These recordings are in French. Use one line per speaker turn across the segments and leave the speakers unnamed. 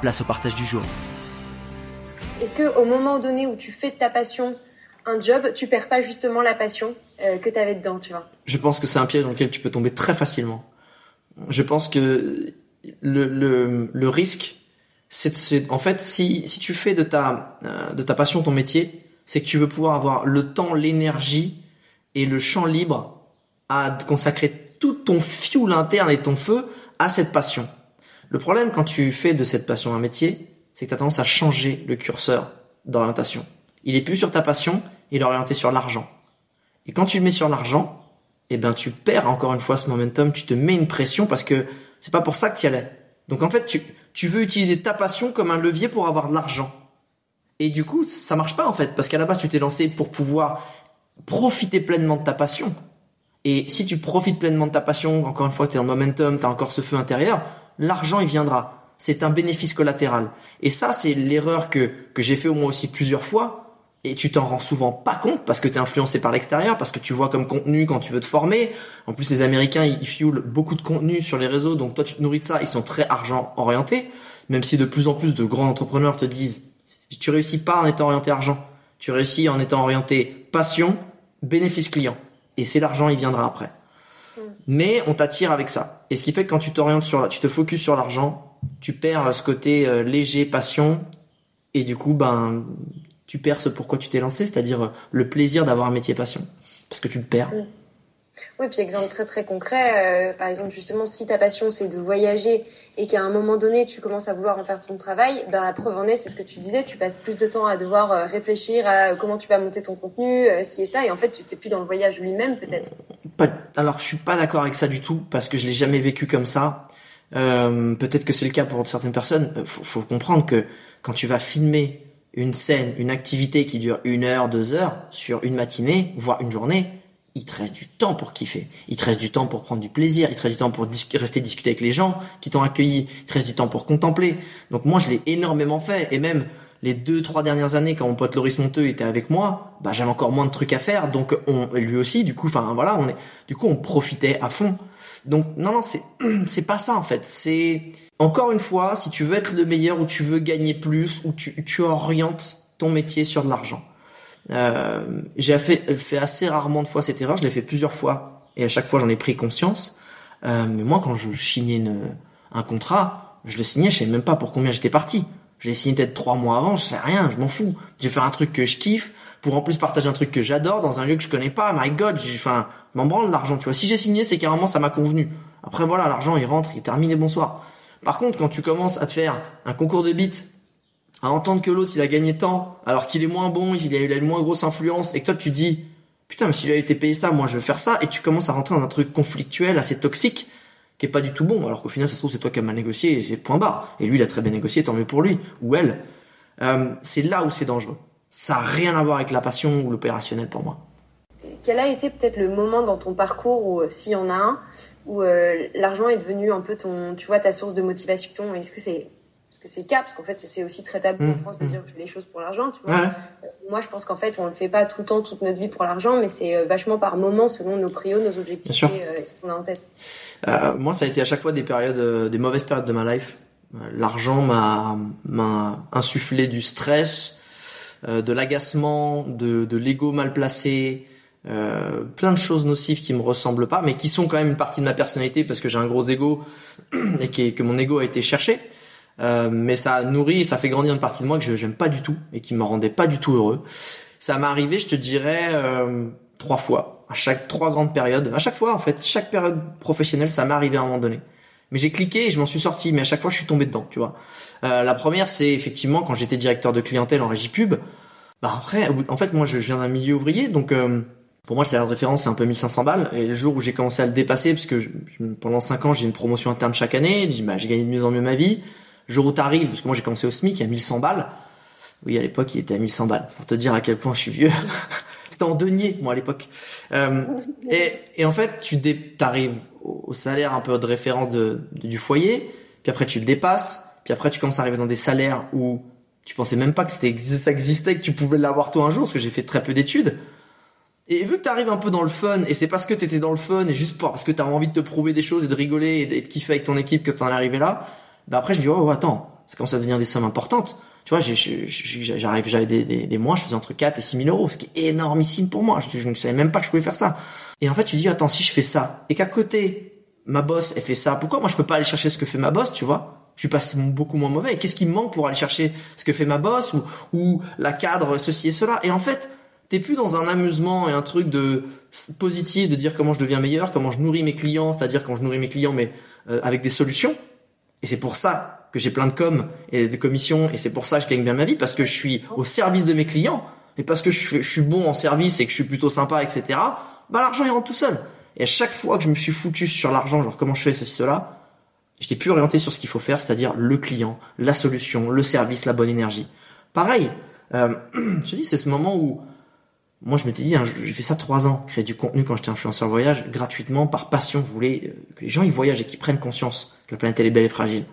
place au partage du jour.
Est-ce que au moment donné où tu fais de ta passion un job, tu perds pas justement la passion euh, que tu avais dedans, tu vois?
Je pense que c'est un piège dans lequel tu peux tomber très facilement. Je pense que le, le, le risque, c'est en fait si, si tu fais de ta, euh, de ta passion ton métier, c'est que tu veux pouvoir avoir le temps, l'énergie et le champ libre à consacrer tout ton fuel interne et ton feu à cette passion. Le problème quand tu fais de cette passion un métier, c'est que tu as tendance à changer le curseur d'orientation. Il est plus sur ta passion, il est orienté sur l'argent. Et quand tu le mets sur l'argent, eh ben tu perds encore une fois ce momentum, tu te mets une pression parce que c'est pas pour ça que tu y allais. Donc en fait, tu, tu veux utiliser ta passion comme un levier pour avoir de l'argent. Et du coup, ça marche pas en fait, parce qu'à la base, tu t'es lancé pour pouvoir profiter pleinement de ta passion. Et si tu profites pleinement de ta passion, encore une fois, tu es en momentum, tu as encore ce feu intérieur, l'argent, il viendra. C'est un bénéfice collatéral. Et ça, c'est l'erreur que, que j'ai fait au moins aussi plusieurs fois, et tu t'en rends souvent pas compte parce que tu es influencé par l'extérieur, parce que tu vois comme contenu quand tu veux te former. En plus, les Américains, ils fuelent beaucoup de contenu sur les réseaux, donc toi, tu te nourris de ça. Ils sont très argent orientés, même si de plus en plus de grands entrepreneurs te disent, tu réussis pas en étant orienté argent, tu réussis en étant orienté passion, bénéfice client. Et c'est l'argent, il viendra après. Mais on t'attire avec ça. Et ce qui fait que quand tu t'orientes sur, tu te focuses sur l'argent, tu perds ce côté euh, léger passion, et du coup, ben, tu perds ce pourquoi tu t'es lancé, c'est-à-dire euh, le plaisir d'avoir un métier passion, parce que tu le perds.
Oui. puis exemple très très concret, euh, par exemple justement si ta passion c'est de voyager et qu'à un moment donné tu commences à vouloir en faire ton travail, ben la preuve en est, c'est ce que tu disais, tu passes plus de temps à devoir euh, réfléchir à comment tu vas monter ton contenu, si et ça, et en fait tu t'es plus dans le voyage lui-même peut-être.
Alors je suis pas d'accord avec ça du tout parce que je l'ai jamais vécu comme ça. peut-être que c'est le cas pour certaines personnes. Faut, faut comprendre que quand tu vas filmer une scène, une activité qui dure une heure, deux heures, sur une matinée, voire une journée, il te reste du temps pour kiffer. Il te reste du temps pour prendre du plaisir. Il te reste du temps pour rester discuter avec les gens qui t'ont accueilli. Il te reste du temps pour contempler. Donc moi, je l'ai énormément fait. Et même les deux, trois dernières années, quand mon pote Loris Monteux était avec moi, bah, j'avais encore moins de trucs à faire. Donc on, lui aussi, du coup, enfin voilà, on est, du coup, on profitait à fond. Donc non, non, c'est, c'est pas ça en fait. C'est encore une fois, si tu veux être le meilleur ou tu veux gagner plus ou tu, tu orientes ton métier sur de l'argent. Euh, j'ai fait, fait assez rarement de fois cette erreur, je l'ai fait plusieurs fois et à chaque fois j'en ai pris conscience. Euh, mais moi, quand je signais une, un contrat, je le signais, je savais même pas pour combien j'étais parti. Je l'ai signé peut-être trois mois avant, je sais rien, je m'en fous. J'ai fait un truc que je kiffe pour en plus partager un truc que j'adore dans un lieu que je connais pas. My God, j'ai, enfin, m'en branle l'argent, tu vois. Si j'ai signé, c'est carrément ça m'a convenu. Après voilà, l'argent il rentre, il est terminé, bonsoir. Par contre, quand tu commences à te faire un concours de bits, à entendre que l'autre il a gagné tant, alors qu'il est moins bon, il a eu la moins grosse influence, et que toi tu dis, putain, mais s'il a été payé ça, moi je veux faire ça, et tu commences à rentrer dans un truc conflictuel, assez toxique, qui est pas du tout bon, alors qu'au final ça se trouve c'est toi qui as mal négocié, et c'est point barre. Et lui il a très bien négocié, tant mieux pour lui, ou elle. Euh, c'est là où c'est dangereux. Ça a rien à voir avec la passion ou l'opérationnel pour moi.
Quel a été peut-être le moment dans ton parcours où, euh, s'il y en a un, où euh, l'argent est devenu un peu ton, tu vois, ta source de motivation Est-ce que c'est que c'est cap, parce qu'en fait c'est aussi très tabou en mmh, France de mmh. dire que je fais les choses pour l'argent, tu vois. Euh, moi je pense qu'en fait on le fait pas tout le temps, toute notre vie pour l'argent, mais c'est vachement par moment selon nos prios, nos objectifs et ce qu'on a en tête.
moi ça a été à chaque fois des périodes, des mauvaises périodes de ma life. L'argent m'a m'a insufflé du stress, de l'agacement, de, de l'ego mal placé, euh, plein de choses nocives qui me ressemblent pas, mais qui sont quand même une partie de ma personnalité parce que j'ai un gros ego et que mon ego a été cherché. Euh, mais ça nourrit, ça fait grandir une partie de moi que je j'aime pas du tout et qui me rendait pas du tout heureux. Ça m'est arrivé, je te dirais, euh, trois fois, à chaque trois grandes périodes. À chaque fois, en fait, chaque période professionnelle, ça m'est arrivé à un moment donné. Mais j'ai cliqué et je m'en suis sorti, mais à chaque fois, je suis tombé dedans, tu vois. Euh, la première, c'est effectivement quand j'étais directeur de clientèle en régie pub. Bah après, en fait, moi, je viens d'un milieu ouvrier, donc euh, pour moi, le salaire de référence, c'est un peu 1500 balles. Et le jour où j'ai commencé à le dépasser, parce que pendant 5 ans, j'ai une promotion interne chaque année, bah, j'ai gagné de mieux en mieux ma vie. Jour où t'arrives, parce que moi, j'ai commencé au SMIC à 1100 balles. Oui, à l'époque, il était à 1100 balles. Pour te dire à quel point je suis vieux. C'était en denier, moi, à l'époque. Euh, et, et, en fait, tu arrives au salaire un peu de référence de, du foyer, puis après, tu le dépasses, puis après, tu commences à arriver dans des salaires où tu pensais même pas que c'était ça existait, que tu pouvais l'avoir toi un jour, parce que j'ai fait très peu d'études. Et vu que t'arrives un peu dans le fun, et c'est parce que t'étais dans le fun, et juste parce que t'as envie de te prouver des choses et de rigoler et de, kiffer avec ton équipe que t'en es arrivé là, bah après je dis oh, attends, ça commence à devenir des sommes importantes. Tu vois, j'arrive, j'avais des, des, des, mois, je faisais entre 4 et 6 000 euros, ce qui est énormissime pour moi. Je, ne savais même pas que je pouvais faire ça. Et en fait, tu dis attends, si je fais ça, et qu'à côté ma boss elle fait ça, pourquoi moi je peux pas aller chercher ce que fait ma boss, tu vois? Je suis pas beaucoup moins mauvais. Et qu'est-ce qui me manque pour aller chercher ce que fait ma boss ou, ou la cadre, ceci et cela? Et en fait, t'es plus dans un amusement et un truc de positif de dire comment je deviens meilleur, comment je nourris mes clients, c'est-à-dire quand je nourris mes clients, mais euh, avec des solutions. Et c'est pour ça que j'ai plein de com et de commissions, et c'est pour ça que je gagne bien ma vie parce que je suis au service de mes clients et parce que je, je suis bon en service et que je suis plutôt sympa, etc. Bah l'argent il rentre tout seul. Et à chaque fois que je me suis foutu sur l'argent, genre comment je fais ceci cela, J'étais plus orienté sur ce qu'il faut faire, c'est-à-dire le client, la solution, le service, la bonne énergie. Pareil, euh, je te dis, c'est ce moment où moi je m'étais dit, hein, j'ai fait ça trois ans, créer du contenu quand j'étais influenceur voyage, gratuitement, par passion. Je voulais euh, que les gens ils voyagent et qu'ils prennent conscience que la planète elle est belle et fragile.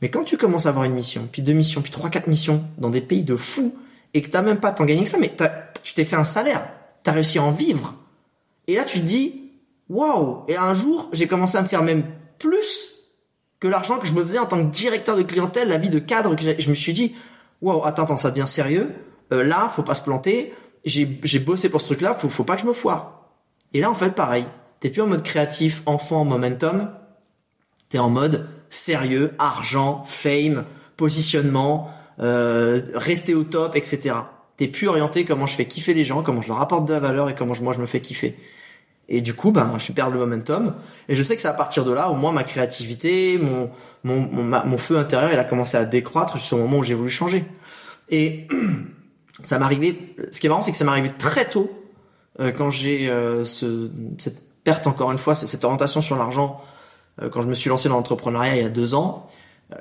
Mais quand tu commences à avoir une mission, puis deux missions, puis trois, quatre missions dans des pays de fous, et que t'as même pas tant gagné que ça, mais tu t'es fait un salaire, t'as réussi à en vivre. Et là tu te dis, waouh Et un jour, j'ai commencé à me faire même plus que l'argent que je me faisais en tant que directeur de clientèle, la vie de cadre que je me suis dit, waouh, attends, attends, ça devient sérieux. Euh, là, faut pas se planter. J'ai, bossé pour ce truc-là, faut, faut pas que je me foire. Et là, en fait, pareil. T'es plus en mode créatif, enfant, momentum. T'es en mode sérieux, argent, fame, positionnement, euh, rester au top, etc. T'es plus orienté comment je fais kiffer les gens, comment je leur apporte de la valeur et comment moi je me fais kiffer. Et du coup, ben, je perds le momentum. Et je sais que c'est à partir de là où moi, ma créativité, mon, mon, mon, feu intérieur, il a commencé à décroître jusqu'au moment où j'ai voulu changer. Et ça m'arrivait, ce qui est marrant, c'est que ça m'arrivait très tôt, euh, quand j'ai euh, ce, cette perte, encore une fois, cette orientation sur l'argent, euh, quand je me suis lancé dans l'entrepreneuriat il y a deux ans.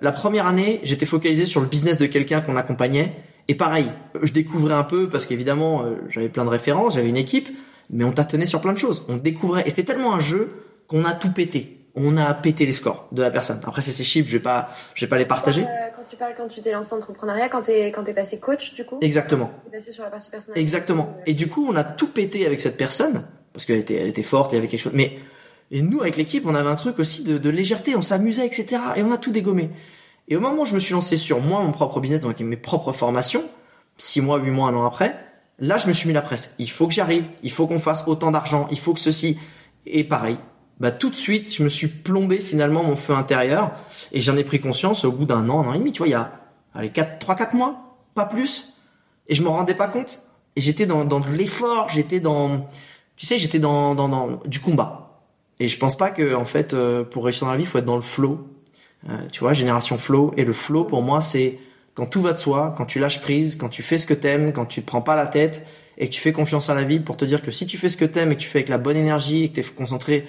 La première année, j'étais focalisé sur le business de quelqu'un qu'on accompagnait. Et pareil, je découvrais un peu, parce qu'évidemment, j'avais plein de références, j'avais une équipe, mais on tâtonnait sur plein de choses. On découvrait, et c'était tellement un jeu qu'on a tout pété. On a pété les scores de la personne. Après, c'est ces chiffres, je vais pas, je vais pas les partager.
Euh, quand, tu parles, quand tu t'es lancé en entrepreneuriat, quand t'es, quand t'es passé coach, du coup.
Exactement.
T'es passé sur la partie personnelle.
Exactement. Et du coup, on a tout pété avec cette personne, parce qu'elle était, elle était forte, il y avait quelque chose. Mais, et nous, avec l'équipe, on avait un truc aussi de, de légèreté, on s'amusait, etc. Et on a tout dégommé. Et au moment où je me suis lancé sur moi, mon propre business, donc mes propres formations, six mois, huit mois, un an après, Là, je me suis mis la presse. Il faut que j'arrive. Il faut qu'on fasse autant d'argent. Il faut que ceci. Et pareil. Bah, tout de suite, je me suis plombé finalement mon feu intérieur et j'en ai pris conscience au bout d'un an, un an et demi. Tu vois, il y a, allez, quatre, trois, quatre mois, pas plus. Et je m'en rendais pas compte. Et j'étais dans, dans l'effort, j'étais dans, tu sais, j'étais dans, dans, dans, du combat. Et je pense pas que, en fait, euh, pour réussir dans la vie, faut être dans le flow. Euh, tu vois, génération flow. Et le flow, pour moi, c'est quand tout va de soi, quand tu lâches prise, quand tu fais ce que t'aimes, quand tu te prends pas la tête et que tu fais confiance à la vie pour te dire que si tu fais ce que t'aimes et que tu fais avec la bonne énergie et que tu es concentré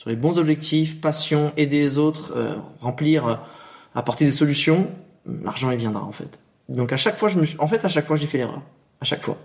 sur les bons objectifs, passion, aider les autres, euh, remplir, euh, apporter des solutions, l'argent il viendra en fait. Donc à chaque fois, je me en fait à chaque fois j'ai fait l'erreur, à chaque fois.